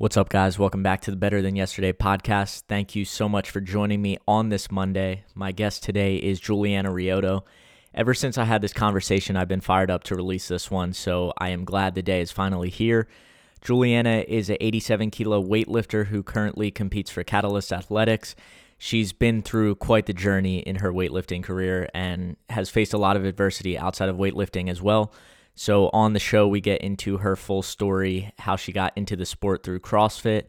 What's up, guys? Welcome back to the Better Than Yesterday podcast. Thank you so much for joining me on this Monday. My guest today is Juliana Riotto. Ever since I had this conversation, I've been fired up to release this one, so I am glad the day is finally here. Juliana is an 87 kilo weightlifter who currently competes for Catalyst Athletics. She's been through quite the journey in her weightlifting career and has faced a lot of adversity outside of weightlifting as well. So, on the show, we get into her full story, how she got into the sport through CrossFit,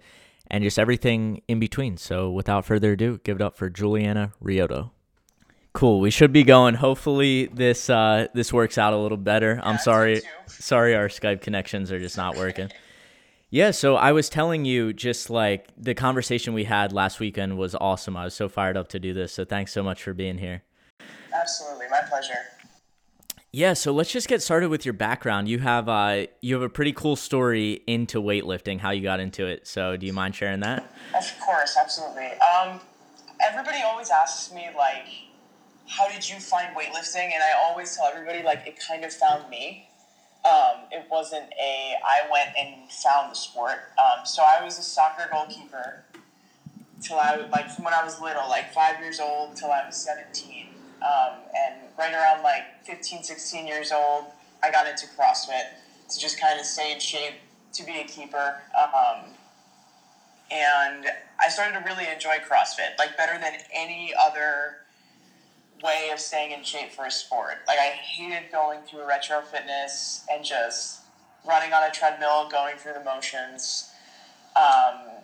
and just everything in between. So, without further ado, give it up for Juliana Riotto. Cool. We should be going. Hopefully, this uh, this works out a little better. Yeah, I'm sorry. Sorry, our Skype connections are just not working. Yeah, so I was telling you just like the conversation we had last weekend was awesome. I was so fired up to do this. So thanks so much for being here. Absolutely, my pleasure. Yeah, so let's just get started with your background. You have uh you have a pretty cool story into weightlifting, how you got into it. So do you mind sharing that? Of course, absolutely. Um everybody always asks me like how did you find weightlifting? And I always tell everybody like it kind of found me. Um, it wasn't a I went and found the sport. Um, so I was a soccer goalkeeper till I like from when I was little, like five years old till I was seventeen. Um, and right around like 15, 16 years old, I got into CrossFit to just kind of stay in shape to be a keeper. Um, and I started to really enjoy CrossFit, like better than any other way of staying in shape for a sport. Like I hated going through a retro fitness and just running on a treadmill, going through the motions. Um,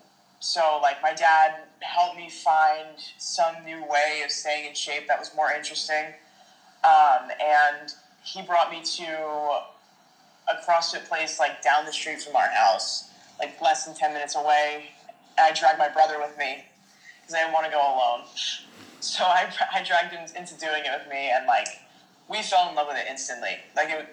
so like my dad helped me find some new way of staying in shape that was more interesting. Um, and he brought me to a CrossFit place like down the street from our house, like less than 10 minutes away. I dragged my brother with me because I didn't want to go alone. So I, I dragged him into doing it with me, and like we fell in love with it instantly. Like it,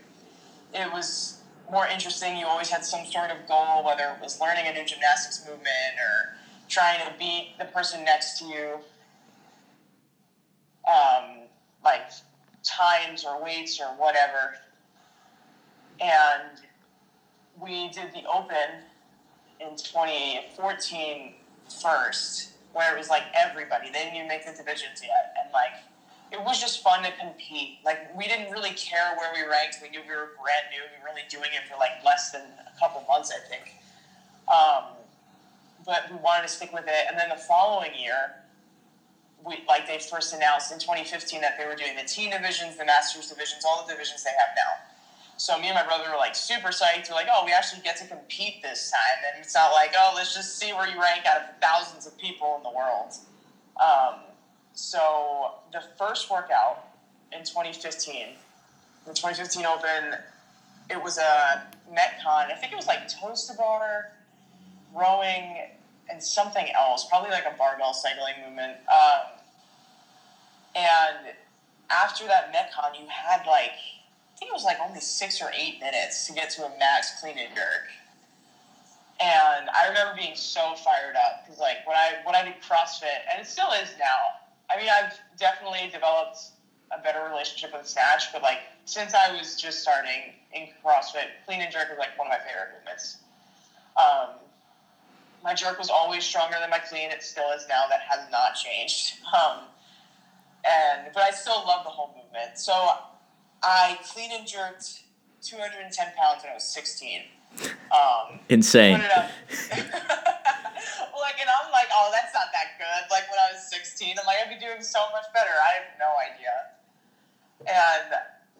it was more interesting. You always had some sort of goal, whether it was learning a new gymnastics movement or trying to beat the person next to you. Um, like times or weights or whatever. And we did the Open in 2014 first where it was like everybody. They didn't even make the divisions yet, and like it was just fun to compete. Like we didn't really care where we ranked. We knew we were brand new. We were really doing it for like less than a couple months, I think. Um, but we wanted to stick with it, and then the following year. We, like they first announced in 2015 that they were doing the teen divisions, the masters divisions, all the divisions they have now. So me and my brother were like super psyched. We're like, oh, we actually get to compete this time, and it's not like, oh, let's just see where you rank out of thousands of people in the world. Um, so the first workout in 2015, the 2015 Open, it was a Metcon. I think it was like toes to bar, rowing, and something else, probably like a barbell cycling movement. Um, and after that Metcon, you had like I think it was like only six or eight minutes to get to a max clean and jerk. And I remember being so fired up because, like, when I when I did CrossFit, and it still is now. I mean, I've definitely developed a better relationship with snatch, but like since I was just starting in CrossFit, clean and jerk was like one of my favorite movements. Um, my jerk was always stronger than my clean. It still is now. That has not changed. Um, and but I still love the whole movement. So I clean and jerked 210 pounds when I was 16. Um, Insane. like, and I'm like, oh, that's not that good. Like when I was 16, I'm like, I'd be doing so much better. I have no idea. And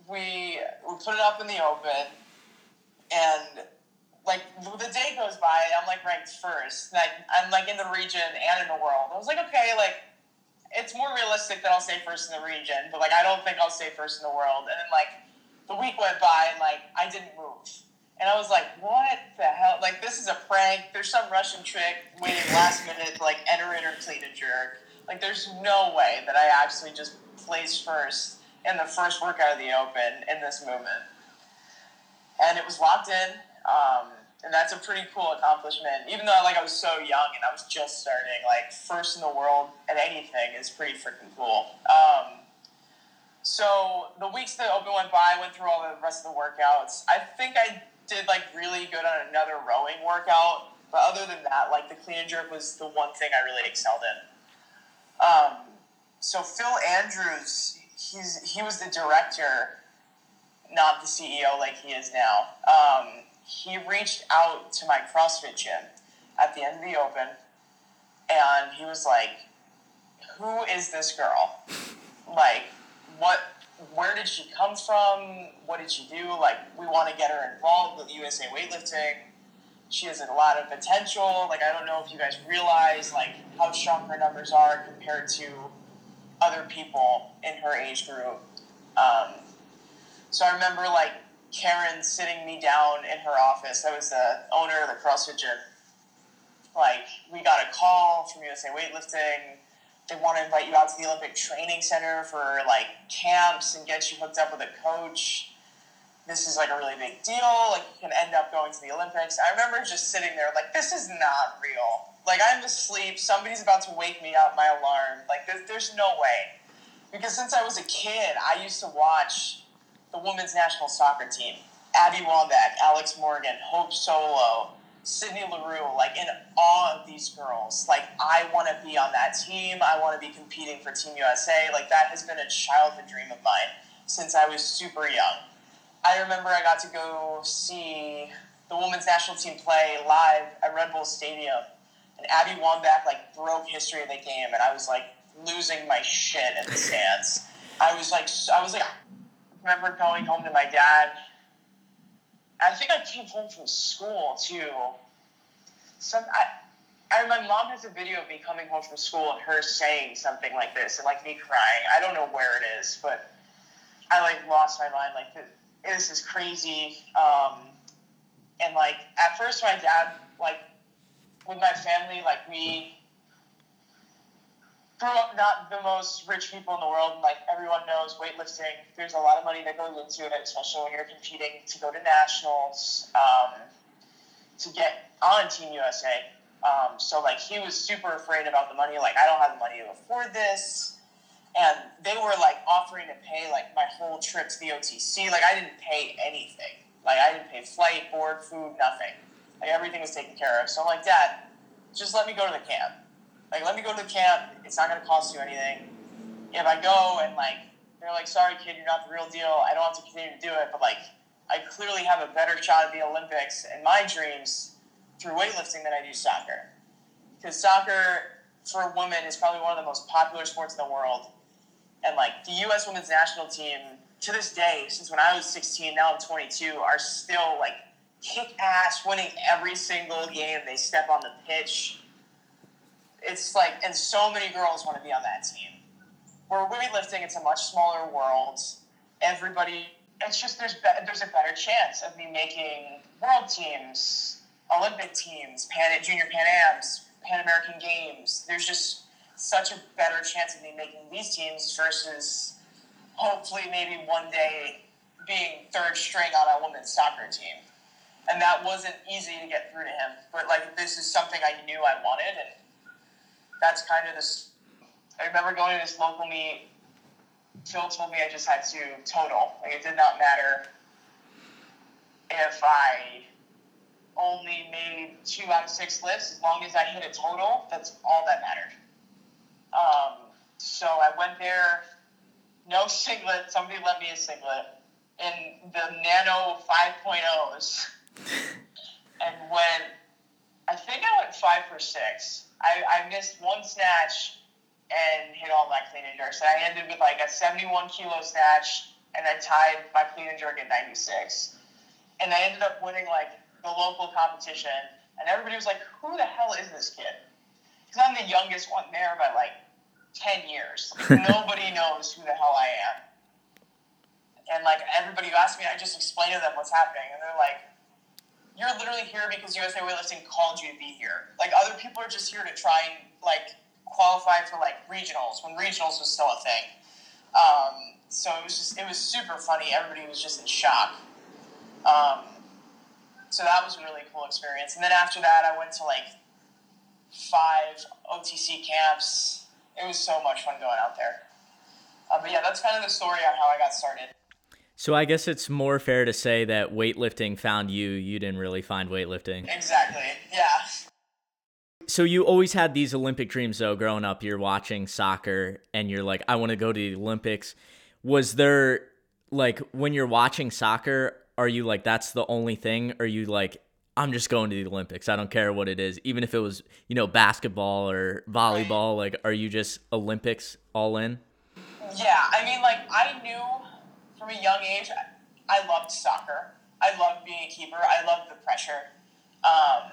we we put it up in the open, and like the day goes by, I'm like ranked first. Like I'm like in the region and in the world. I was like, okay, like it's more realistic that I'll stay first in the region, but like I don't think I'll stay first in the world. And then like the week went by and like I didn't move. And I was like, what the hell? Like, this is a prank. There's some Russian trick waiting last minute to, like, enter in or clean a jerk. Like, there's no way that I actually just placed first in the first workout of the Open in this movement. And it was locked in. Um, and that's a pretty cool accomplishment. Even though, like, I was so young and I was just starting, like, first in the world at anything is pretty freaking cool. Um, so the weeks the Open went by, I went through all the rest of the workouts. I think I did like really good on another rowing workout, but other than that, like the clean and jerk was the one thing I really excelled in. Um, so Phil Andrews, he's he was the director, not the CEO like he is now. Um, he reached out to my CrossFit gym at the end of the Open, and he was like, "Who is this girl? Like, what where did she come from? What did she do? Like, we want to get her involved with USA weightlifting. She has a lot of potential. Like, I don't know if you guys realize like how strong her numbers are compared to other people in her age group. Um, so I remember like Karen sitting me down in her office. That was the owner of the CrossFit gym. Like, we got a call from USA Weightlifting they want to invite you out to the Olympic Training Center for like camps and get you hooked up with a coach. This is like a really big deal. Like you can end up going to the Olympics. I remember just sitting there like this is not real. Like I'm asleep. Somebody's about to wake me up. My alarm. Like there's, there's no way. Because since I was a kid, I used to watch the women's national soccer team. Abby Wambach, Alex Morgan, Hope Solo, Sydney Leroux, like in awe of these girls. Like I want to be on that team. I want to be competing for Team USA. Like that has been a childhood dream of mine since I was super young. I remember I got to go see the women's national team play live at Red Bull Stadium, and Abby Wambach like broke history of the game, and I was like losing my shit in the stands. I was like, I was like, I remember going home to my dad I think I came home from school too. Some I, I my mom has a video of me coming home from school and her saying something like this and like me crying. I don't know where it is, but I like lost my mind. Like this is crazy. Um, and like at first, my dad like with my family, like we grew up not the most rich people in the world. Like everyone knows, weightlifting, there's a lot of money that goes into it, especially when you're competing to go to nationals, um, to get on Team USA. Um, so like he was super afraid about the money. Like I don't have the money to afford this, and they were like offering to pay like my whole trip to the OTC. Like I didn't pay anything. Like I didn't pay flight, board, food, nothing. Like everything was taken care of. So I'm like, Dad, just let me go to the camp like, let me go to the camp. It's not going to cost you anything. If I go and like they're like, sorry, kid, you're not the real deal. I don't have to continue to do it, but like I clearly have a better shot at the Olympics and my dreams through weightlifting than I do soccer. Because soccer for women is probably one of the most popular sports in the world. And like the U.S. women's national team to this day, since when I was 16, now I'm 22, are still like kick ass, winning every single game they step on the pitch it's like, and so many girls want to be on that team. Where weightlifting, it's a much smaller world. Everybody, it's just there's be- there's a better chance of me making world teams, Olympic teams, Pan Junior Pan Ams, Pan American Games. There's just such a better chance of me making these teams versus hopefully maybe one day being third string on a women's soccer team. And that wasn't easy to get through to him. But like this is something I knew I wanted and that's kind of this. I remember going to this local meet. Phil told me I just had to total. Like it did not matter if I only made two out of six lifts. As long as I hit a total, that's all that mattered. Um, so I went there, no singlet. Somebody lent me a singlet in the Nano 5.0s. and when I think I went five for six. I, I missed one snatch and hit all my clean and jerks. And I ended with like a 71 kilo snatch and I tied my clean and jerk at 96. And I ended up winning like the local competition. And everybody was like, who the hell is this kid? Because I'm the youngest one there by like 10 years. Nobody knows who the hell I am. And like everybody who asked me, I just explain to them what's happening. And they're like, you're literally here because USA Weightlifting called you to be here. Like other people are just here to try and like qualify for like regionals when regionals was still a thing. Um, so it was just it was super funny. Everybody was just in shock. Um, so that was a really cool experience. And then after that, I went to like five OTC camps. It was so much fun going out there. Uh, but yeah, that's kind of the story on how I got started. So I guess it's more fair to say that weightlifting found you. You didn't really find weightlifting. Exactly. Yeah. So you always had these Olympic dreams though growing up. You're watching soccer and you're like I want to go to the Olympics. Was there like when you're watching soccer are you like that's the only thing or are you like I'm just going to the Olympics. I don't care what it is. Even if it was, you know, basketball or volleyball, right. like are you just Olympics all in? Yeah, I mean like I knew from a young age I loved soccer. I loved being a keeper. I loved the pressure. Um,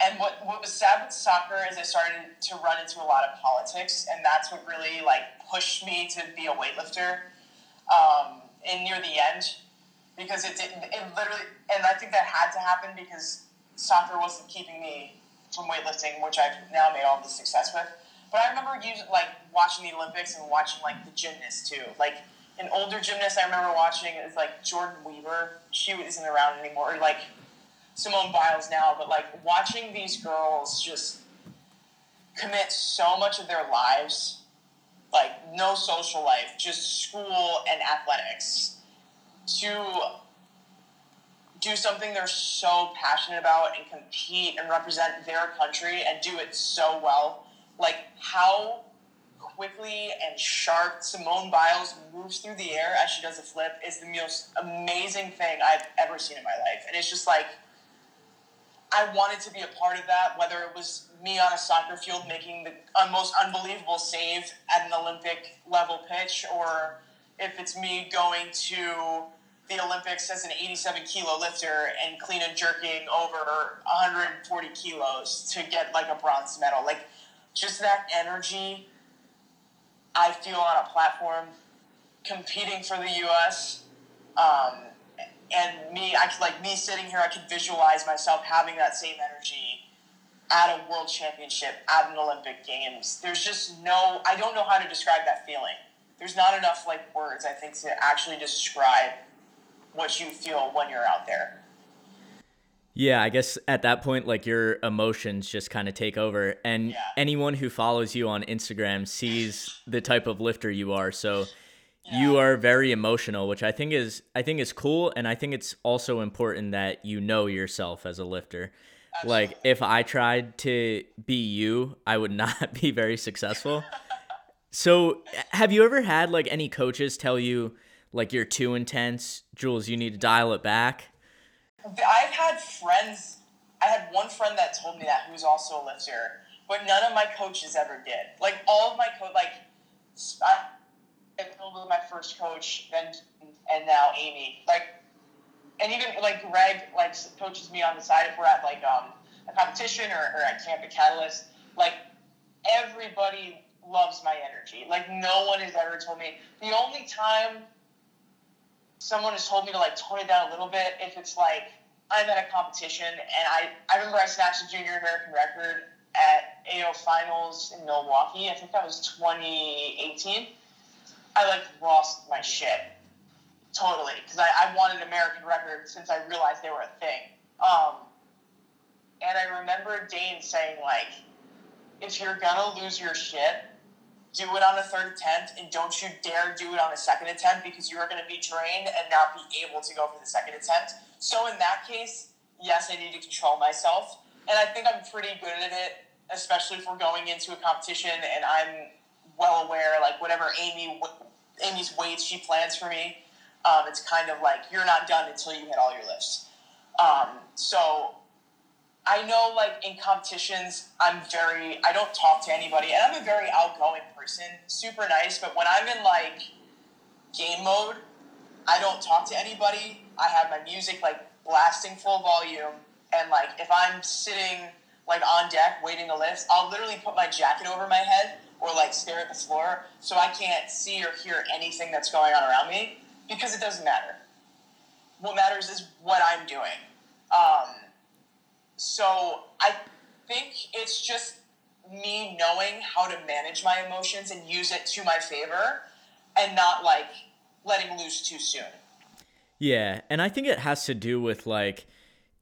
and what, what was sad with soccer is I started to run into a lot of politics, and that's what really like pushed me to be a weightlifter. Um, and near the end, because it, it, it literally, and I think that had to happen because soccer wasn't keeping me from weightlifting, which I've now made all the success with. But I remember using, like watching the Olympics and watching like the gymnasts too. Like an older gymnast I remember watching is like Jordyn Wieber. She isn't around anymore. Like Simone Biles now, but like watching these girls just commit so much of their lives, like no social life, just school and athletics, to do something they're so passionate about and compete and represent their country and do it so well. Like how quickly and sharp Simone Biles moves through the air as she does a flip is the most amazing thing I've ever seen in my life. And it's just like I wanted to be a part of that, whether it was me on a soccer field making the most unbelievable save at an Olympic level pitch, or if it's me going to the Olympics as an 87 kilo lifter and clean and jerking over 140 kilos to get like a bronze medal. Like, just that energy I feel on a platform competing for the U.S. Um, and me, I could like me sitting here, I could visualize myself having that same energy at a world championship, at an Olympic Games. There's just no, I don't know how to describe that feeling. There's not enough like words, I think, to actually describe what you feel when you're out there. Yeah, I guess at that point, like your emotions just kind of take over, and yeah. anyone who follows you on Instagram sees the type of lifter you are. So you are very emotional, which I think is I think is cool, and I think it's also important that you know yourself as a lifter. Absolutely. Like if I tried to be you, I would not be very successful. so, have you ever had like any coaches tell you like you're too intense, Jules? You need to dial it back. I've had friends. I had one friend that told me that who's also a lifter, but none of my coaches ever did. Like all of my coach, like. I, with my first coach, then and now Amy. Like, and even like Greg, like coaches me on the side if we're at like um, a competition or, or at Camp at Catalyst. Like, everybody loves my energy. Like, no one has ever told me. The only time someone has told me to like tone it down a little bit if it's like I'm at a competition and I I remember I snatched a junior American record at AO finals in Milwaukee. I think that was 2018 I like lost my shit totally because I, I wanted American record since I realized they were a thing. Um, and I remember Dane saying like, if you're gonna lose your shit, do it on a third attempt and don't you dare do it on a second attempt because you are going to be drained and not be able to go for the second attempt. So in that case, yes, I need to control myself. And I think I'm pretty good at it, especially if we're going into a competition and I'm well aware, like whatever Amy Amy's weights she plans for me, um, it's kind of like you're not done until you hit all your lifts. Um, so I know, like in competitions, I'm very I don't talk to anybody, and I'm a very outgoing person, super nice. But when I'm in like game mode, I don't talk to anybody. I have my music like blasting full volume, and like if I'm sitting like on deck waiting to lift, I'll literally put my jacket over my head or like stare at the floor so I can't see or hear anything that's going on around me because it doesn't matter. What matters is what I'm doing. Um, So I think it's just me knowing how to manage my emotions and use it to my favor and not like letting loose too soon. Yeah, and I think it has to do with like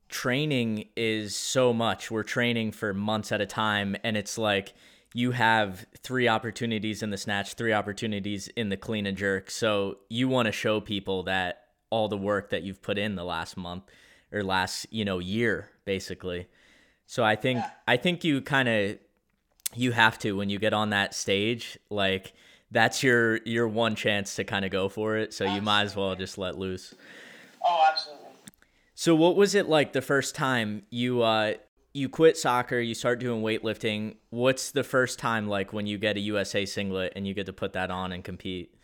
training is so much. We're training for months at a time and it's like you have three opportunities in the snatch, three opportunities in the clean and jerk. So you want to show people that all the work that you've put in the last month or last, you know, year basically. So I think yeah. I think you kind of you have to when you get on that stage like that's your your one chance to kind of go for it so absolutely. you might as well just let loose oh absolutely so what was it like the first time you uh you quit soccer you start doing weightlifting what's the first time like when you get a usa singlet and you get to put that on and compete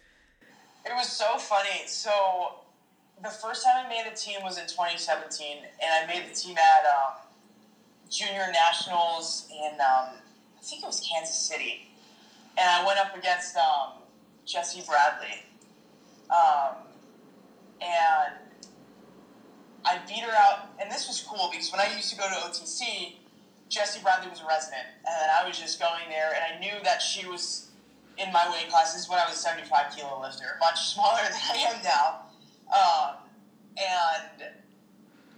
it was so funny so the first time i made a team was in 2017 and i made the team at um, junior nationals in um, I think it was Kansas City, and I went up against um, Jesse Bradley, um, and I beat her out. And this was cool because when I used to go to OTC, Jesse Bradley was a resident, and I was just going there, and I knew that she was in my weight class. This is when I was a 75 kilo lifter, much smaller than I am now. Um, and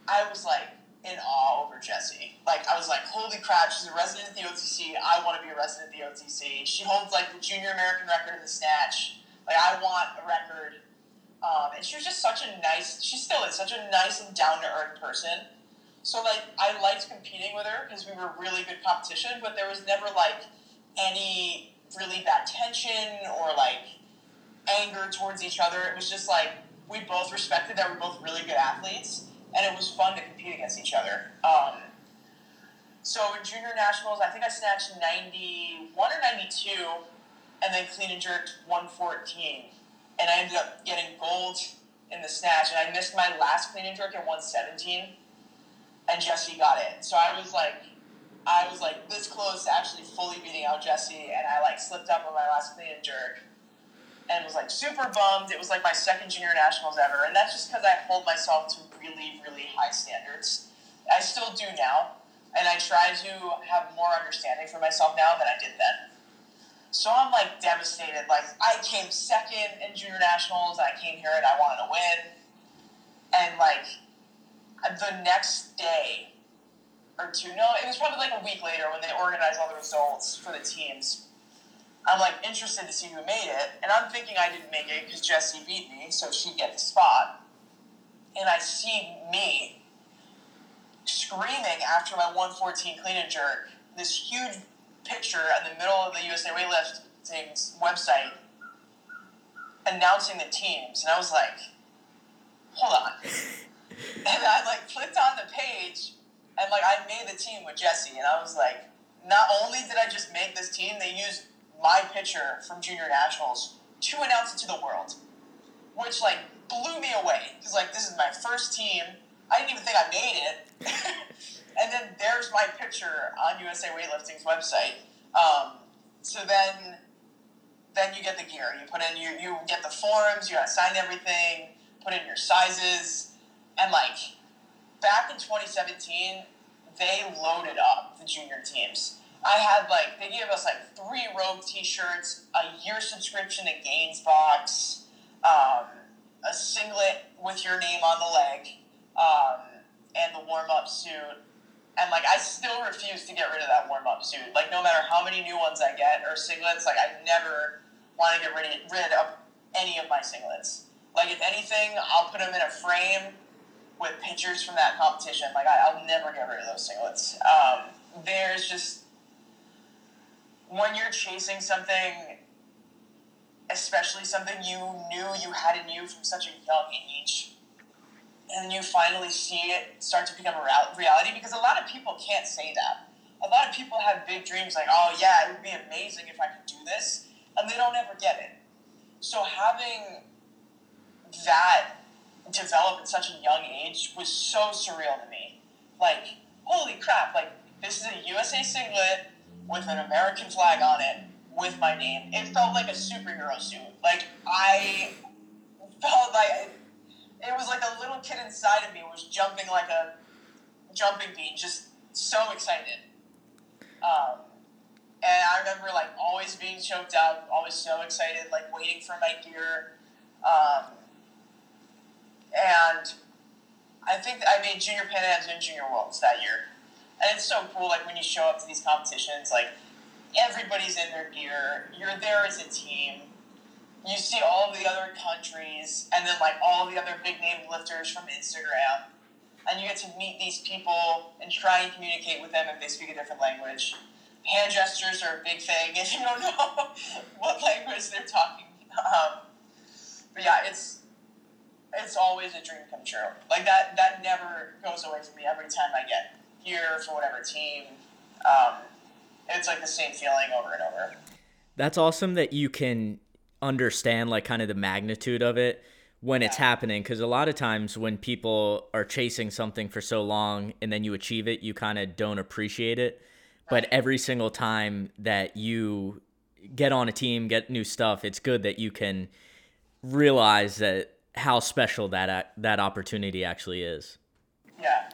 I was like, in awe over Jesse. Like I was like, holy crap, she's a resident at the OTC. I want to be a resident at the OTC. She holds like the junior American record in the snatch. Like I want a record. Um, and she was just such a nice. She still is such a nice and down to earth person. So like I liked competing with her because we were really good competition, but there was never like any really bad tension or like anger towards each other. It was just like we both respected that we're both really good athletes and it was fun to compete against each other. Um, so in junior nationals, I think I snatched 91 or 92, and then clean and jerked 114. And I ended up getting gold in the snatch, and I missed my last clean and jerk at 117, and Jesse got it. So I was like, I was like this close to actually fully beating out Jesse, and I like slipped up on my last clean and jerk and was like super bummed. It was like my second junior nationals ever, and that's just because I hold myself to really, really high standards. I still do now, and I try to have more understanding for myself now than I did then. So I'm like devastated. Like I came second in junior nationals. I came here and I wanted to win, and like the next day or two, no, it was probably like a week later when they organized all the results for the teams I'm like interested to see who made it, and I'm thinking I didn't make it because Jesse beat me, so she'd get the spot. And I see me screaming after my 114 clean and jerk, this huge picture in the middle of the USA Weightlifting's website announcing the teams, and I was like, hold on. and I like clicked on the page, and like I made the team with Jesse, and I was like, not only did I just make this team, they used my picture from junior nationals to announce it to the world, which like blew me away because like this is my first team. I didn't even think I made it, and then there's my picture on USA Weightlifting's website. Um, so then, then you get the gear. You put in you you get the forms. You gotta sign everything. Put in your sizes, and like back in 2017, they loaded up the junior teams I had like they gave us like three rogue T-shirts, a year subscription to Gainsbox, um, a singlet with your name on the leg, um, and the warm-up suit. And like I still refuse to get rid of that warm-up suit. Like no matter how many new ones I get or singlets, like I never want to get rid of, rid of any of my singlets. Like if anything, I'll put them in a frame with pictures from that competition. Like I, will never get rid of those singlets. Um, there's just when you're chasing something, especially something you knew you had in you from such a young age, and you finally see it start to become a reality, because a lot of people can't say that. A lot of people have big dreams like, oh yeah, it would be amazing if I could do this, and they don't ever get it. So having that develop at such a young age was so surreal to me. Like, holy crap, like, this is a USA singlet with an American flag on it with my name. It felt like a superhero suit. Like I felt like it was like a little kid inside of me was jumping like a jumping bean, just so excited. Um, and I remember like always being choked up, always so excited, like waiting for my gear. Um, and I think I made Junior Pan Ams and Junior Worlds that year. And it's so cool, like when you show up to these competitions, like everybody's in their gear. You're there as a team. You see all the other countries, and then like all the other big name lifters from Instagram, and you get to meet these people and try and communicate with them if they speak a different language. Hand gestures are a big thing if you don't know what language they're talking. Um, but yeah, it's it's always a dream come true. Like that that never goes away from me every time I get here for whatever team. Um, it's like the same feeling over and over. That's awesome that you can understand like kind of the magnitude of it when it's happening because a lot of times when people are chasing something for so long and then you achieve it you kind of don't appreciate it but every single time that you get on a team get new stuff it's good that you can realize that how special that that opportunity actually is yeah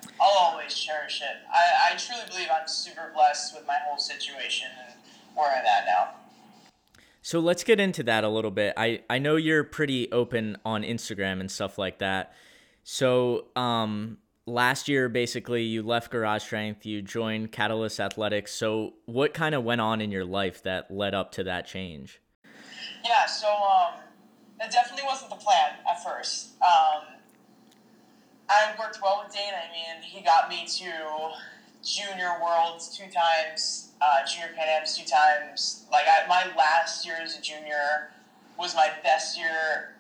always cherish it i, I truly believe i'm super blessed with my whole situation and where i'm at now so let's get into that a little bit. I, I know you're pretty open on Instagram and stuff like that. So um, last year, basically, you left Garage Strength, you joined Catalyst Athletics. So what kind of went on in your life that led up to that change? Yeah, so um, that definitely wasn't the plan at first. Um, I worked well with Dane. I mean, he got me to Junior Worlds two times uh, junior Pan Ams two times. Like I, my last year as a junior was my best year,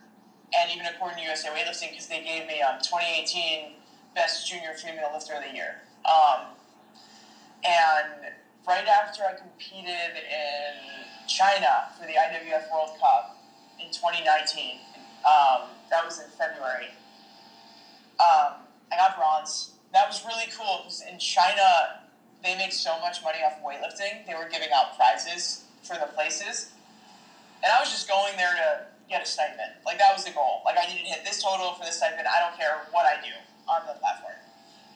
and even according to USA Weightlifting, because they gave me um, 2018 best junior female lifter of the year. Um, and right after I competed in China for the IWF World Cup in 2019, um, that was in February. Um, I got bronze. That was really cool because in China they make so much money off of weightlifting. They were giving out prizes for the places, and I was just going there to get a stipend. Like that was the goal. Like I needed to hit this total for the stipend. I don't care what I do on the platform.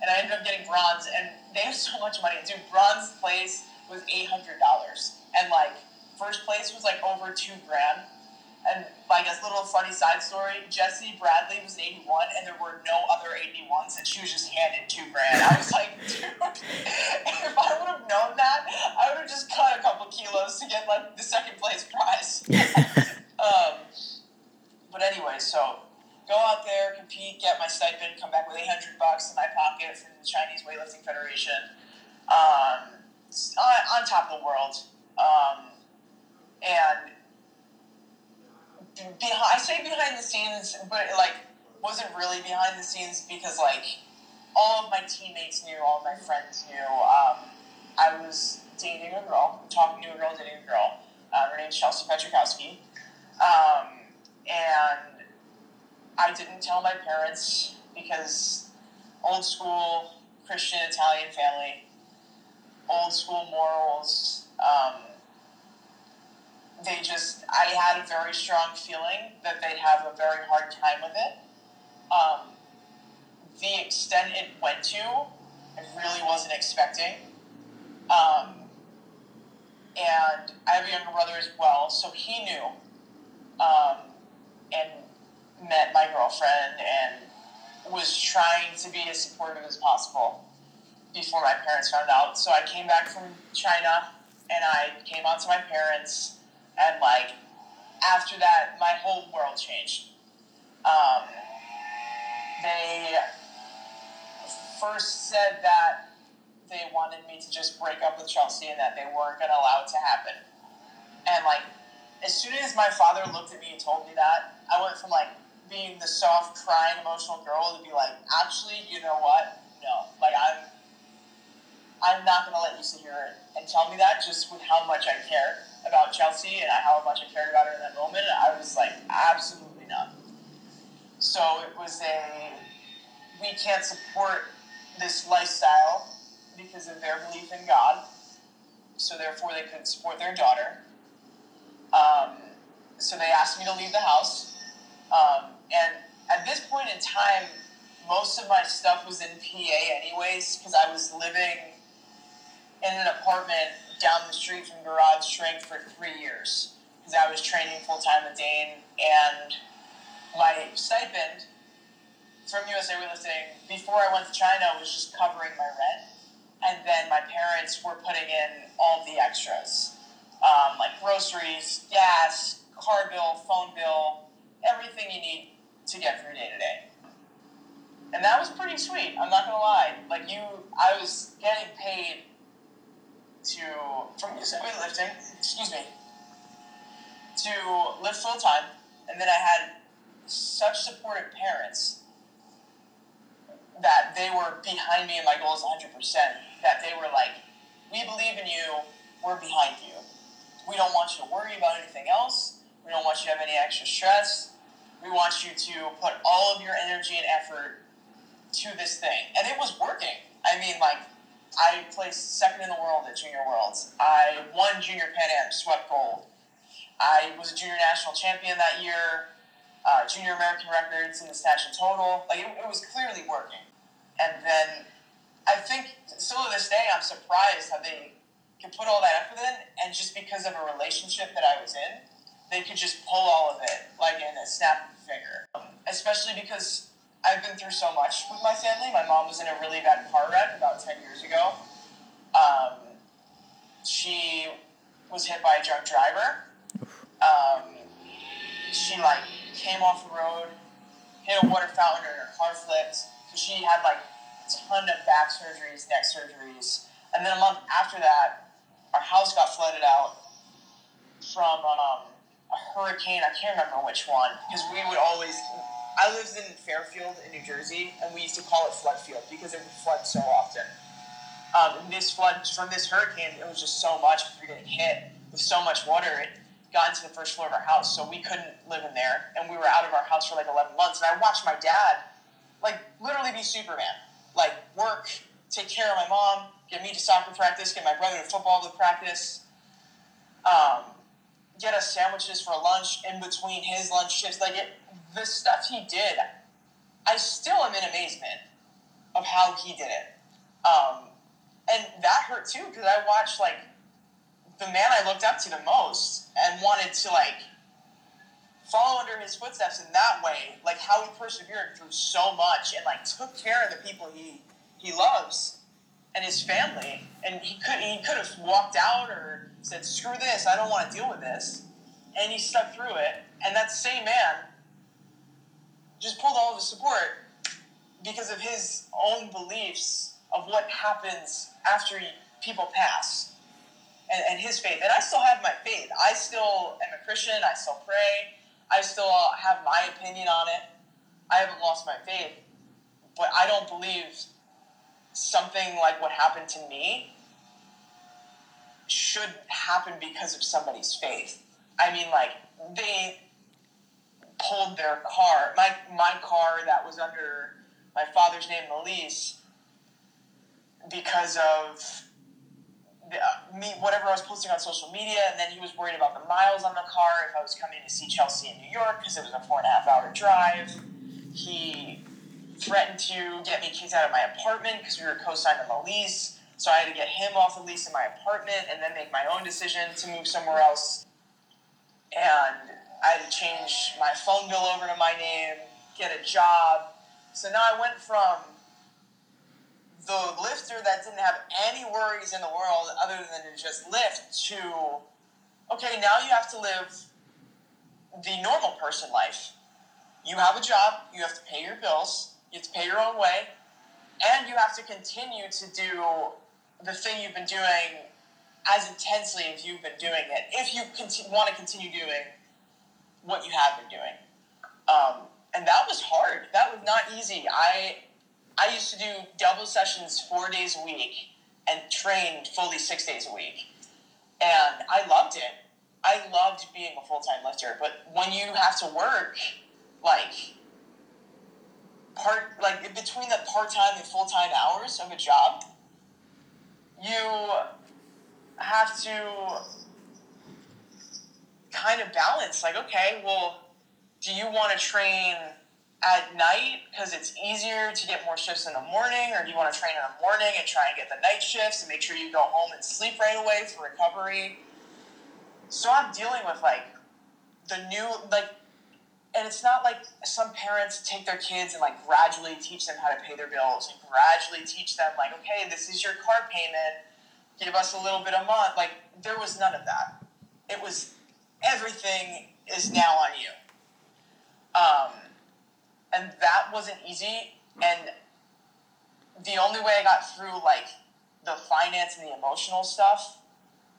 And I ended up getting bronze, and they have so much money. Dude, bronze place was eight hundred dollars, and like first place was like over two grand. And like a little funny side story, Jessie Bradley was an 81, and there were no other 81s, and she was just handed two grand. I was like, dude, if I would have known that, I would have just cut a couple kilos to get like the second place prize. um, but anyway, so go out there, compete, get my stipend, come back with 800 bucks in my pocket from the Chinese Weightlifting Federation. Um, on, on top of the world. Um, and behind, I say behind the scenes, but it, like wasn't really behind the scenes because like all of my teammates knew, all of my friends knew. Um, I was dating a girl, talking to a girl, dating a girl. Uh, her name's Chelsea Petrikowski, um, and I didn't tell my parents because old school Christian Italian family, old school morals. Um, they just, I had a very strong feeling that they'd have a very hard time with it. Um, the extent it went to, I really wasn't expecting. Um, and I have a younger brother as well, so he knew um, and met my girlfriend and was trying to be as supportive as possible before my parents found out. So I came back from China and I came out to my parents and like after that, my whole world changed. Um, they first said that they wanted me to just break up with Chelsea and that they weren't going to allow it to happen. And like, as soon as my father looked at me and told me that, I went from like being the soft, crying, emotional girl to be like, actually, you know what? No, like I'm, I'm not going to let you sit here and tell me that just with how much I care about Chelsea and how much I cared about her in that moment, I was like, absolutely not. So it was a, we can't support this lifestyle because of their belief in God. So therefore, they couldn't support their daughter. Um, so they asked me to leave the house. Um, and at this point in time, most of my stuff was in PA anyways, because I was living in an apartment down the street from Garage Strength for three years because I was training full time with Dane, and my stipend from USA Weightlifting before I went to China was just covering my rent, and then my parents were putting in all the extras, um, like groceries, gas, car bill, phone bill, everything you need to get through day to day. And that was pretty sweet. I'm not gonna lie. Like you, I was getting paid to from weightlifting. Excuse me. To live full time, and then I had such supportive parents that they were behind me and my goals 100%. That they were like, we believe in you, we're behind you. We don't want you to worry about anything else. We don't want you to have any extra stress. We want you to put all of your energy and effort to this thing. And it was working. I mean, like, I placed second in the world at Junior Worlds. I won Junior Pan Am, swept gold. I was a junior national champion that year, uh, junior American records in the snatch and total. Like, it, it was clearly working. And then I think still to this day, I'm surprised how they could put all that effort in, and just because of a relationship that I was in, they could just pull all of it like in a snap of a finger. Especially because I've been through so much with my family. My mom was in a really bad car wreck about ten years ago. Um, she was hit by a drunk driver. Um, she like came off the road, hit a water fountain, and her car flipped. So she had like a ton of back surgeries, neck surgeries, and then a month after that, our house got flooded out from um, a hurricane. I can't remember which one because we would always. I lived in Fairfield in New Jersey, and we used to call it flood field because it would flood so often. Um, and this flood from this hurricane, it was just so much. We were getting hit with so much water. It got into the first floor of our house, so we couldn't live in there, and we were out of our house for like 11 months. And I watched my dad, like, literally be Superman, like work, take care of my mom, get me to soccer practice, get my brother to football to practice. Um, get us sandwiches for lunch in between his lunch shifts. Like it, the stuff he did, I still am in amazement of how he did it. Um, and that hurt too because I watched like the man I looked up to the most and wanted to like follow under his footsteps in that way. Like how he persevered through so much and like took care of the people he he loves and his family. And he could he could have walked out or said, "Screw this! I don't want to deal with this," and he stuck through it. And that same man just pulled all of his support because of his own beliefs of what happens after people pass and, and his faith. And I still have my faith. I still am a Christian. I still pray. I still have my opinion on it. I haven't lost my faith. But I don't believe something like what happened to me should happen because of somebody's faith. I mean, like, they pulled their car, my, my car that was under my father's name the lease, because of the, uh, me, whatever I was posting on social media, and then he was worried about the miles on the car if I was coming to see Chelsea in New York because it was a four and a half hour drive. He threatened to get me kicked out of my apartment because we were co-signed on the lease. So I had to get him off the lease in my apartment and then make my own decision to move somewhere else. And I had to change my phone bill over to my name, get a job. So now I went from the lifter that didn't have any worries in the world other than to just lift to okay, now you have to live the normal person life. You have a job, you have to pay your bills, you have to pay your own way, and you have to continue to do the thing you've been doing as intensely as you've been doing it if you want to continue doing what you have been doing. Um, and that was hard. That was not easy. I I used to do double sessions four days a week and trained fully six days a week, and I loved it. I loved being a full time lifter. But when you have to work, like part like between the part time and full time hours of a job, you have to kind of balance like okay well do you want to train at night because it's easier to get more shifts in the morning, or do you want to train in the morning and try and get the night shifts and make sure you go home and sleep right away for recovery? So I'm dealing with like the new like and it's not like some parents take their kids and like gradually teach them how to pay their bills and gradually teach them like okay this is your car payment. Give us a little bit a month. Like there was none of that. It was everything is now on you. Um, and that wasn't easy. And the only way i got through like the finance and the emotional stuff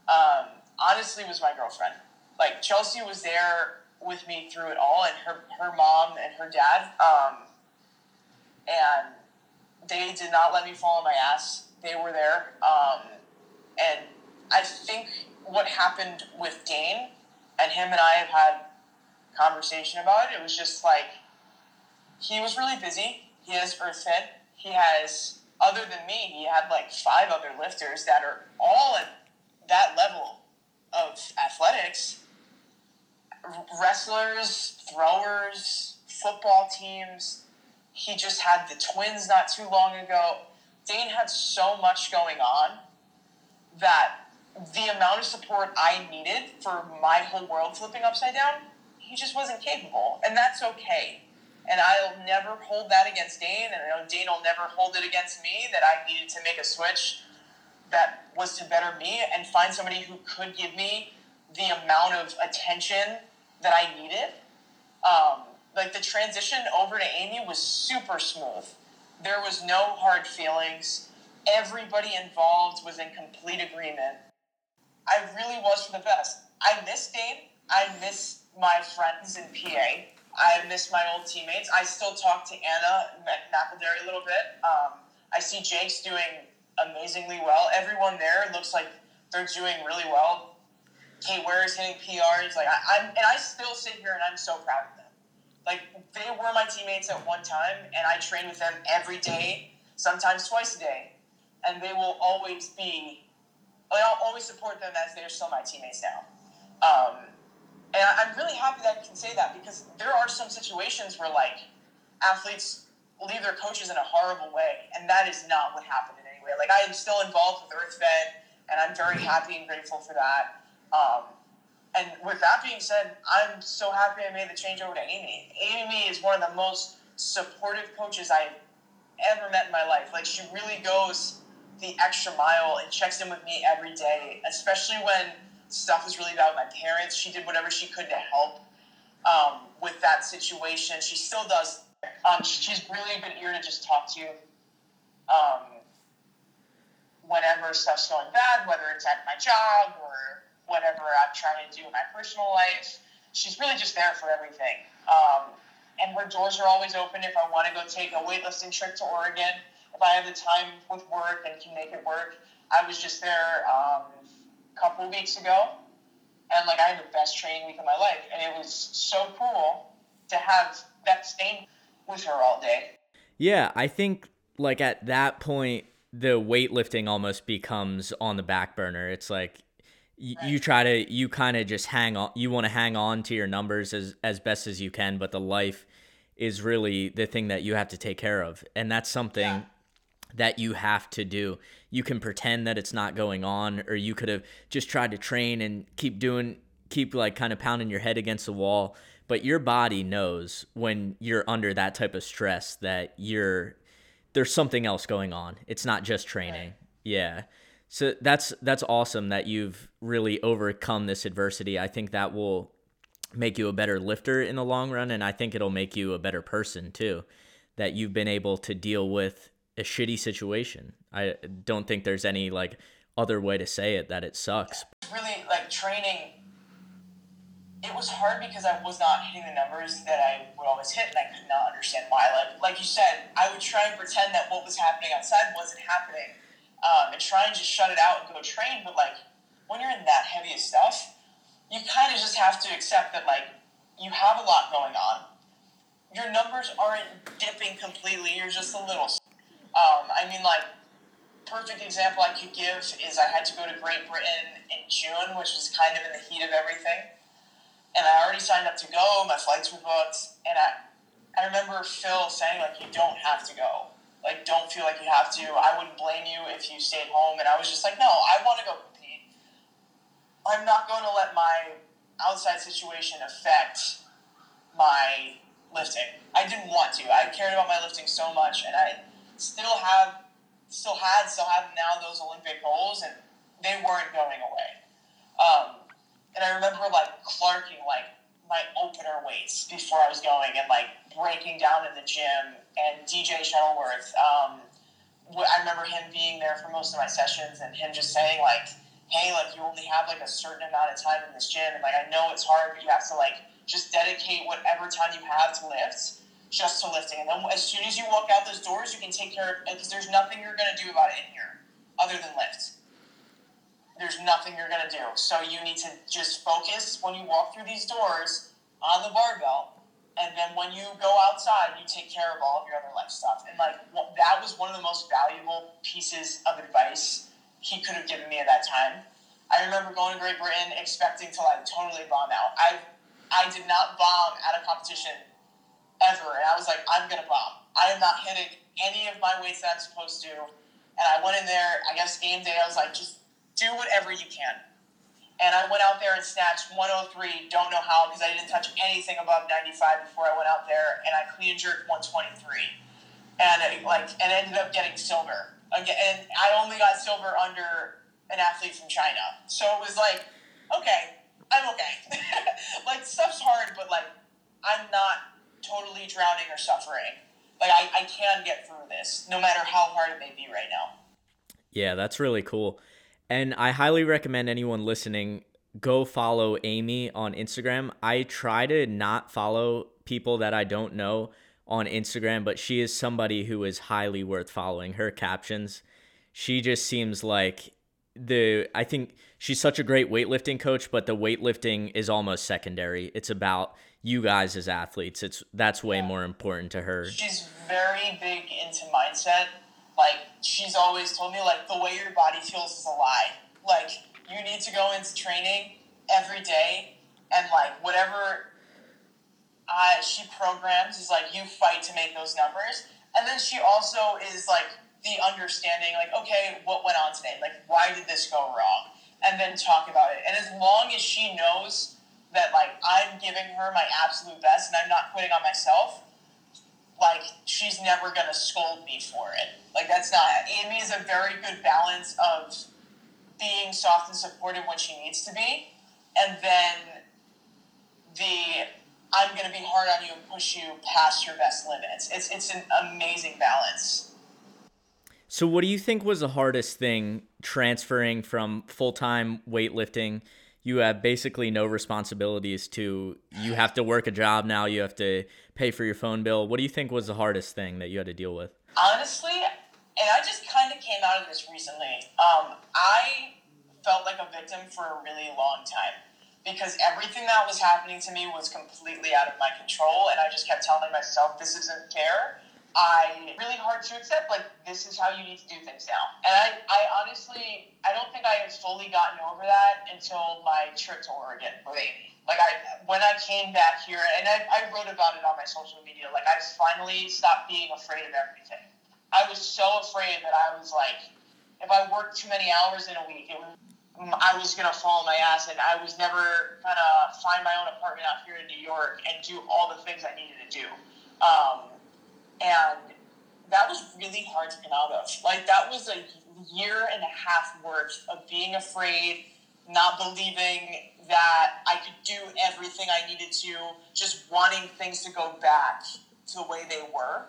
um, honestly was my girlfriend. Like chelsea was there with me through it all, and her her mom and her dad. Um, and they did not let me fall on my ass. They were there, um, and I think what happened with Dane and him and I have had conversation about it. It was just like he was really busy. He has EarthFed. He has, other than me, he had like five other lifters that are all at that level of athletics wrestlers, throwers, football teams. He just had the twins not too long ago. Dane had so much going on that the amount of support I needed for my whole world flipping upside down, he just wasn't capable. And that's okay. And I'll never hold that against Dane, and I know Dane will never hold it against me that I needed to make a switch that was to better me and find somebody who could give me the amount of attention that I needed. Um, like the transition over to Aimee was super smooth. There was no hard feelings. Everybody involved was in complete agreement. I really was for the best. I miss Dane. I miss my friends in PA. I miss my old teammates. I still talk to Anna McElderry a little bit. Um, I see Jake's doing amazingly well. Everyone there looks like they're doing really well. Kate Ware is hitting PRs. Like I, am and I still sit here and I'm so proud of them. Like they were my teammates at one time, and I train with them every day, sometimes twice a day, and they will always be. I'll always support them as they're still my teammates now. Um, and I'm really happy that I can say that because there are some situations where like athletes leave their coaches in a horrible way, and that is not what happened in any way. Like I am still involved with EarthFed, and I'm very happy and grateful for that. Um, and with that being said, I'm so happy I made the change over to Aimee. Aimee is one of the most supportive coaches I've ever met in my life. Like she really goes the extra mile and checks in with me every day, especially when stuff is really bad with my parents. She did whatever she could to help um, with that situation. She still does. Um, she's really been here to just talk to you um, whenever stuff's going bad, whether it's at my job or whatever I'm trying to do in my personal life. She's really just there for everything. Um, and her doors are always open if I want to go take a weightlifting trip to Oregon. If I have the time with work and can make it work, I was just there um, a couple of weeks ago, and like I had the best training week of my life, and it was so cool to have that staying with her all day. Yeah, I think like at that point, the weightlifting almost becomes on the back burner. It's like you, you try to you kind of just hang on you want to hang on to your numbers as as best as you can but the life is really the thing that you have to take care of. And that's something yeah. that you have to do. You can pretend that it's not going on or you could have just tried to train and keep doing keep like kind of pounding your head against the wall but your body knows when you're under that type of stress that you're there's something else going on. It's not just training. Right. yeah so that's that's awesome that you've really overcome this adversity. I think that will make you a better lifter in the long run and I think it'll make you a better person too. That you've been able to deal with a shitty situation. I don't think there's any like other way to say it that it sucks. Really like training it was hard because I was not hitting the numbers that I would always hit, and I could not understand why. Like, like you said, I would try and pretend that what was happening outside wasn't happening, um, and try and just shut it out and go train. But like when you're in that heavy of stuff, you kind of just have to accept that like you have a lot going on. Your numbers aren't dipping completely. You're just a little. Um, I mean, like perfect example I could give is I had to go to Great Britain in June, which was kind of in the heat of everything, and I already signed up to go. My flights were booked, and I I remember Phil saying like you don't have to go. Like don't feel like you have to. I wouldn't blame you if you stayed home and I was just like, No, I wanna go compete. I'm not gonna let my outside situation affect my lifting. I didn't want to. I cared about my lifting so much and I still have still had, still have now those Olympic goals and they weren't going away. Um, and I remember like clarking like my opener weights before I was going and like breaking down in the gym and DJ Shuttleworth. Um, I remember him being there for most of my sessions and him just saying like, "Hey, like you only have like a certain amount of time in this gym, and like I know it's hard, but you have to like just dedicate whatever time you have to lift, just to lifting. And then as soon as you walk out those doors, you can take care of because there's nothing you're gonna do about it in here other than lift there's nothing you're going to do. So you need to just focus when you walk through these doors on the barbell. And then when you go outside, you take care of all of your other life stuff. And like that was one of the most valuable pieces of advice he could have given me at that time. I remember going to Great Britain expecting to like totally bomb out. I I did not bomb at a competition ever, and I was like, I'm gonna bomb. I am not hitting any of my weights that I'm supposed to. And I went in there. I guess game day, I was like, just do whatever you can. And I went out there and snatched 103, don't know how, because I didn't touch anything above 95 before I went out there, and I clean jerked 123. And it, like, and ended up getting silver. Again, and I only got silver under an athlete from China. So it was like, okay, I'm okay. like, stuff's hard, but like, I'm not totally drowning or suffering. Like, I, I can get through this, no matter how hard it may be right now. Yeah, that's really cool. And I highly recommend anyone listening go follow Aimee on Instagram. I try to not follow people that I don't know on Instagram, but she is somebody who is highly worth following. Her captions, she just seems like the I think she's such a great weightlifting coach, but the weightlifting is almost secondary. It's about you guys as athletes. It's that's way more important to her. She's very big into mindset like she's always told me like the way your body feels is a lie. Like you need to go into training every day and like whatever uh, she programs is like you fight to make those numbers. And then she also is like the understanding like okay what went on today like why did this go wrong and then talk about it and as long as she knows that like i'm giving her my absolute best and i'm not quitting on myself never gonna scold me for it. Like that's not Aimee is a very good balance of being soft and supportive when she needs to be, and then the I'm gonna be hard on you and push you past your best limits. It's it's an amazing balance. So what do you think was the hardest thing transferring from full time weightlifting you have basically no responsibilities to you have to work a job now you have to pay for your phone bill. What do you think was the hardest thing that you had to deal with? Honestly and i just kind of came out of this recently um, i felt like a victim for a really long time because everything that was happening to me was completely out of my control and i just kept telling myself this isn't fair I really hard to accept. Like this is how you need to do things now. And I, I honestly, I don't think I had fully gotten over that until my trip to Oregon with Aimee. Like I, when I came back here, and I, I wrote about it on my social media. Like I finally stopped being afraid of everything. I was so afraid that I was like, if I worked too many hours in a week, it was I was gonna fall on my ass, and I was never gonna find my own apartment out here in New York and do all the things I needed to do. Um, and that was really hard to get out of. Like that was a year and a half worth of being afraid, not believing that I could do everything I needed to, just wanting things to go back to the way they were,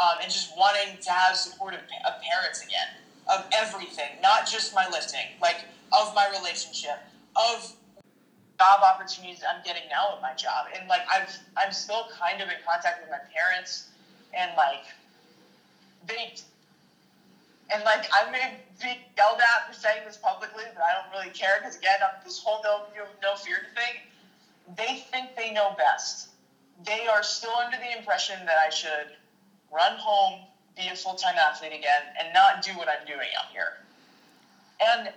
um, and just wanting to have supportive of parents again, of everything, not just my lifting, like of my relationship, of job opportunities I'm getting now at my job, and like I've I'm still kind of in contact with my parents and like they and like I may be yelled at for saying this publicly, but I don't really care because again, I'm this whole no no fear thing. They think they know best. They are still under the impression that I should run home, be a full time athlete again, and not do what I'm doing out here. And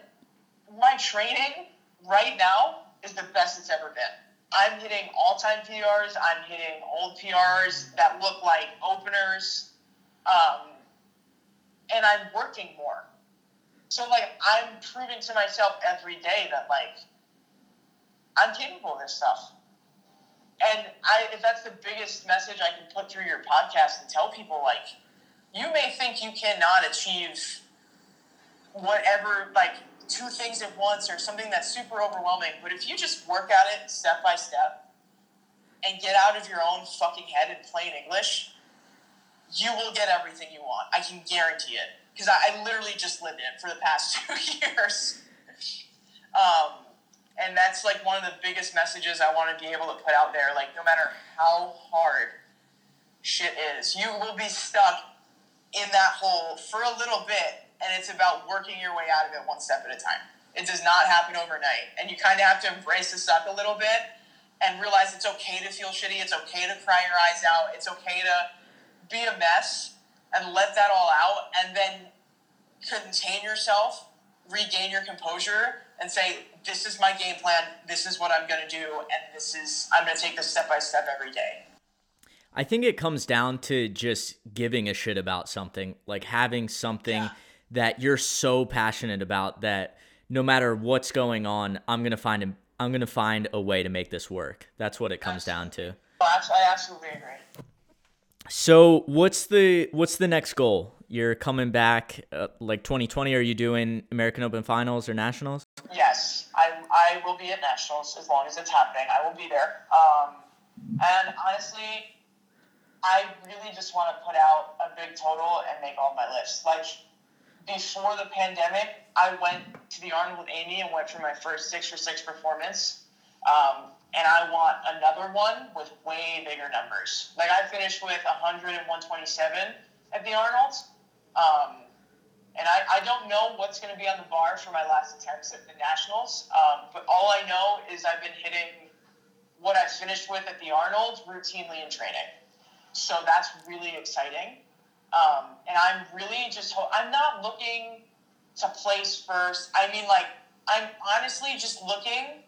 my training right now is the best it's ever been. I'm hitting all time PRs. I'm hitting old PRs that look like openers. Um, and I'm working more. So, like, I'm proving to myself every day that, like, I'm capable of this stuff. And I, if that's the biggest message I can put through your podcast and tell people, like, you may think you cannot achieve whatever, like, two things at once or something that's super overwhelming. But if you just work at it step by step and get out of your own fucking head in plain English, you will get everything you want. I can guarantee it. Because I, I, literally just lived it for the past two years. Um, and that's like one of the biggest messages I want to be able to put out there. Like, no matter how hard shit is, you will be stuck in that hole for a little bit and it's about working your way out of it one step at a time. It does not happen overnight, and you kind of have to embrace the suck a little bit and realize it's okay to feel shitty. It's okay to cry your eyes out. It's okay to be a mess and let that all out, and then contain yourself, regain your composure, and say, "This is my game plan. This is what I'm going to do, and this is I'm going to take this step by step every day." I think it comes down to just giving a shit about something, like having something. Yeah that you're so passionate about that no matter what's going on, I'm gonna find a, I'm gonna find a way to make this work. That's what it comes absolutely. down to. I absolutely agree. So what's the what's the next goal? You're coming back uh, like 2020. Are you doing American Open Finals or Nationals? Yes, I I will be at Nationals as long as it's happening. I will be there. Um, and honestly, I really just want to put out a big total and make all my lists. Like before the pandemic, I went to the Arnold with Aimee and went for my first six for six performance. Um, and I want another one with way bigger numbers. Like I finished with 100 and 127 at the Arnold. Um, and I, I don't know what's going to be on the bar for my last attempts at the Nationals. Um, but all I know is I've been hitting what I finished with at the Arnold routinely in training. So that's really exciting. I'm really just, I'm not looking to place first. I mean, like, I'm honestly just looking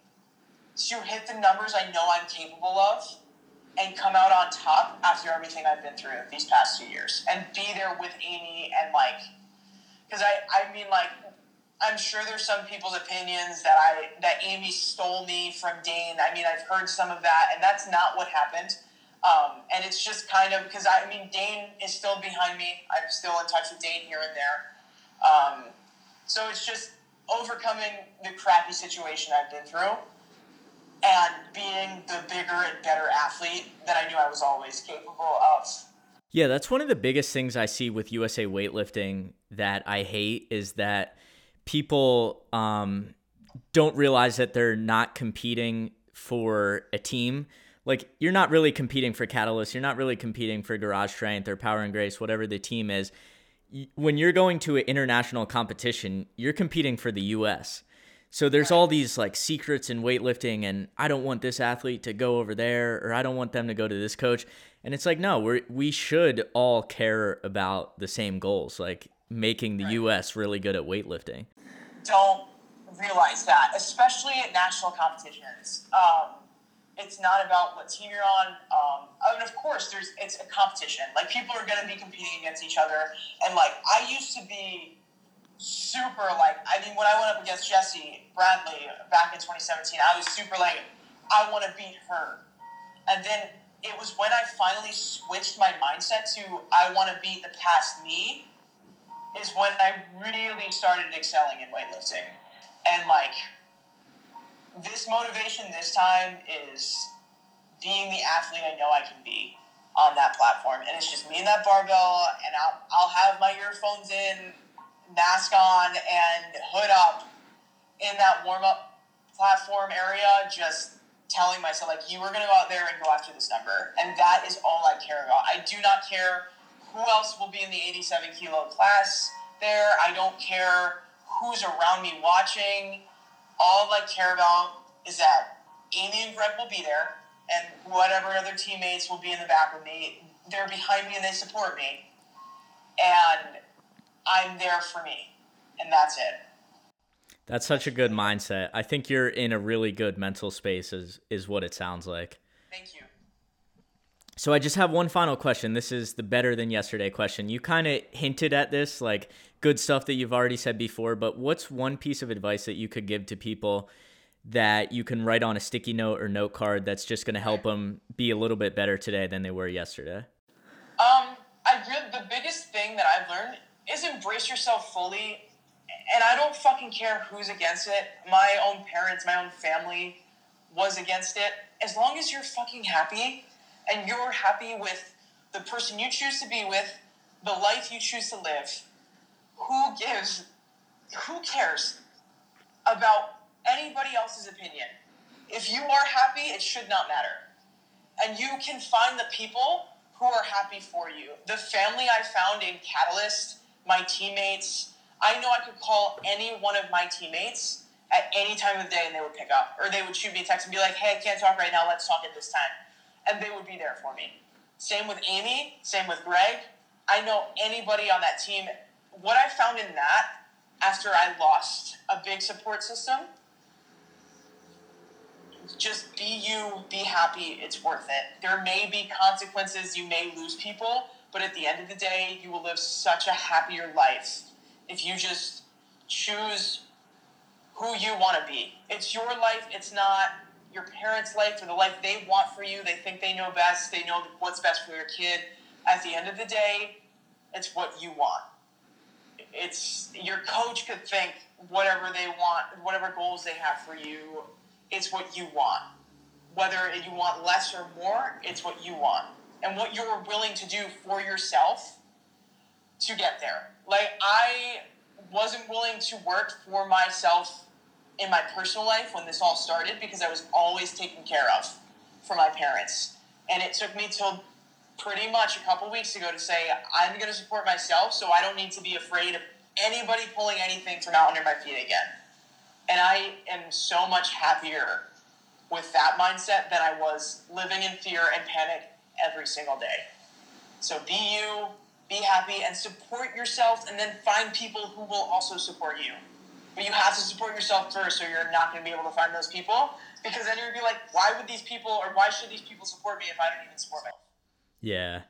to hit the numbers I know I'm capable of and come out on top after everything I've been through these past two years and be there with Aimee and like, because I, I mean, like, I'm sure there's some people's opinions that I that Aimee stole me from Dane. I mean, I've heard some of that, and that's not what happened. Um, and it's just kind of because I mean Dane is still behind me. I'm still in touch with Dane here and there. Um, so it's just overcoming the crappy situation I've been through and being the bigger and better athlete that I knew I was always capable of. Yeah, that's one of the biggest things I see with USA weightlifting that I hate is that people um, don't realize that they're not competing for a team like you're not really competing for Catalyst, you're not really competing for Garage Strength or Power and Grace, whatever the team is. When you're going to an international competition, you're competing for the US. So there's all these like secrets in weightlifting and I don't want this athlete to go over there or I don't want them to go to this coach. And it's like no, we we should all care about the same goals, like making the right. US really good at weightlifting. Don't realize that, especially at national competitions. Um, it's not about what team you're on. Um, I mean, of course, there's it's a competition. Like people are going to be competing against each other, and like I used to be super like I mean when I went up against Jesse Bradley back in 2017, I was super like I want to beat her, and then it was when I finally switched my mindset to I want to beat the past me, is when I really started excelling in weightlifting, and like this motivation this time is being the athlete I know I can be on that platform. And it's just me and that barbell, and I'll, I'll have my earphones in, mask on, and hood up in that warm up platform area, just telling myself, like, you are going to go out there and go after this number. And that is all I care about. I do not care who else will be in the 87 kilo class there. I don't care who's around me watching all I care about is that Aimee and Greg will be there, and whatever other teammates will be in the back with me. They're behind me and they support me, and I'm there for me, and that's it. That's such a good mindset. I think you're in a really good mental space is is what it sounds like. Thank you. So I just have one final question. This is the better than yesterday question. You kind of hinted at this like good stuff that you've already said before, but what's one piece of advice that you could give to people that you can write on a sticky note or note card that's just going to help them be a little bit better today than they were yesterday? Um, I really the biggest thing that I've learned is embrace yourself fully, and I don't fucking care who's against it. My own parents, my own family was against it. As long as you're fucking happy, and you're happy with the person you choose to be with, the life you choose to live, who gives, who cares about anybody else's opinion? If you are happy, it should not matter. And you can find the people who are happy for you. The family I found in Catalyst, my teammates, I know I could call any one of my teammates at any time of the day and they would pick up. Or they would shoot me a text and be like, hey, I can't talk right now, let's talk at this time. And they would be there for me. Same with Aimee, same with Greg. I know anybody on that team. What I found in that after I lost a big support system just be you, be happy, it's worth it. There may be consequences, you may lose people, but at the end of the day, you will live such a happier life if you just choose who you want to be. It's your life, it's not your parents' life or the life they want for you. They think they know best, they know what's best for your kid. At the end of the day, it's what you want. It's your coach could think whatever they want, whatever goals they have for you it's what you want. Whether you want less or more, it's what you want. And what you're willing to do for yourself to get there. Like, I wasn't willing to work for myself in my personal life when this all started because I was always taken care of for my parents. And it took me till pretty much a couple weeks ago to say, I'm going to support myself so I don't need to be afraid of anybody pulling anything from out under my feet again. And I am so much happier with that mindset than I was living in fear and panic every single day. So be you, be happy, and support yourself, and then find people who will also support you. But you have to support yourself first, or you're not going to be able to find those people. Because then you're going to be like, why would these people, or why should these people support me if I don't even support myself? Yeah,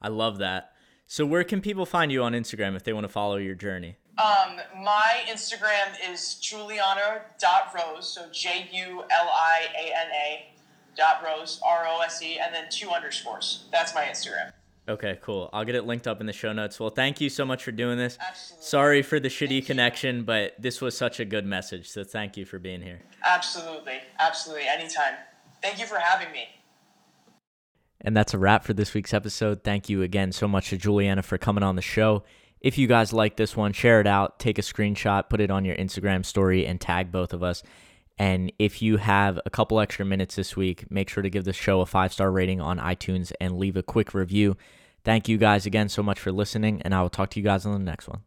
I love that. So, where can people find you on Instagram if they want to follow your journey? Um, my Instagram is juliana.rose, so J U L I A N A dot rose, R O S E, and then two underscores. That's my Instagram. Okay, cool. I'll get it linked up in the show notes. Well, thank you so much for doing this. Absolutely. Sorry for the shitty thank connection, you. but this was such a good message. So thank you for being here. Absolutely. Absolutely. Anytime. Thank you for having me. And that's a wrap for this week's episode. Thank you again so much to Juliana for coming on the show. If you guys like this one, share it out, take a screenshot, put it on your Instagram story, and tag both of us. And if you have a couple extra minutes this week, make sure to give the show a five star rating on iTunes and leave a quick review. Thank you guys again so much for listening, and I will talk to you guys on the next one.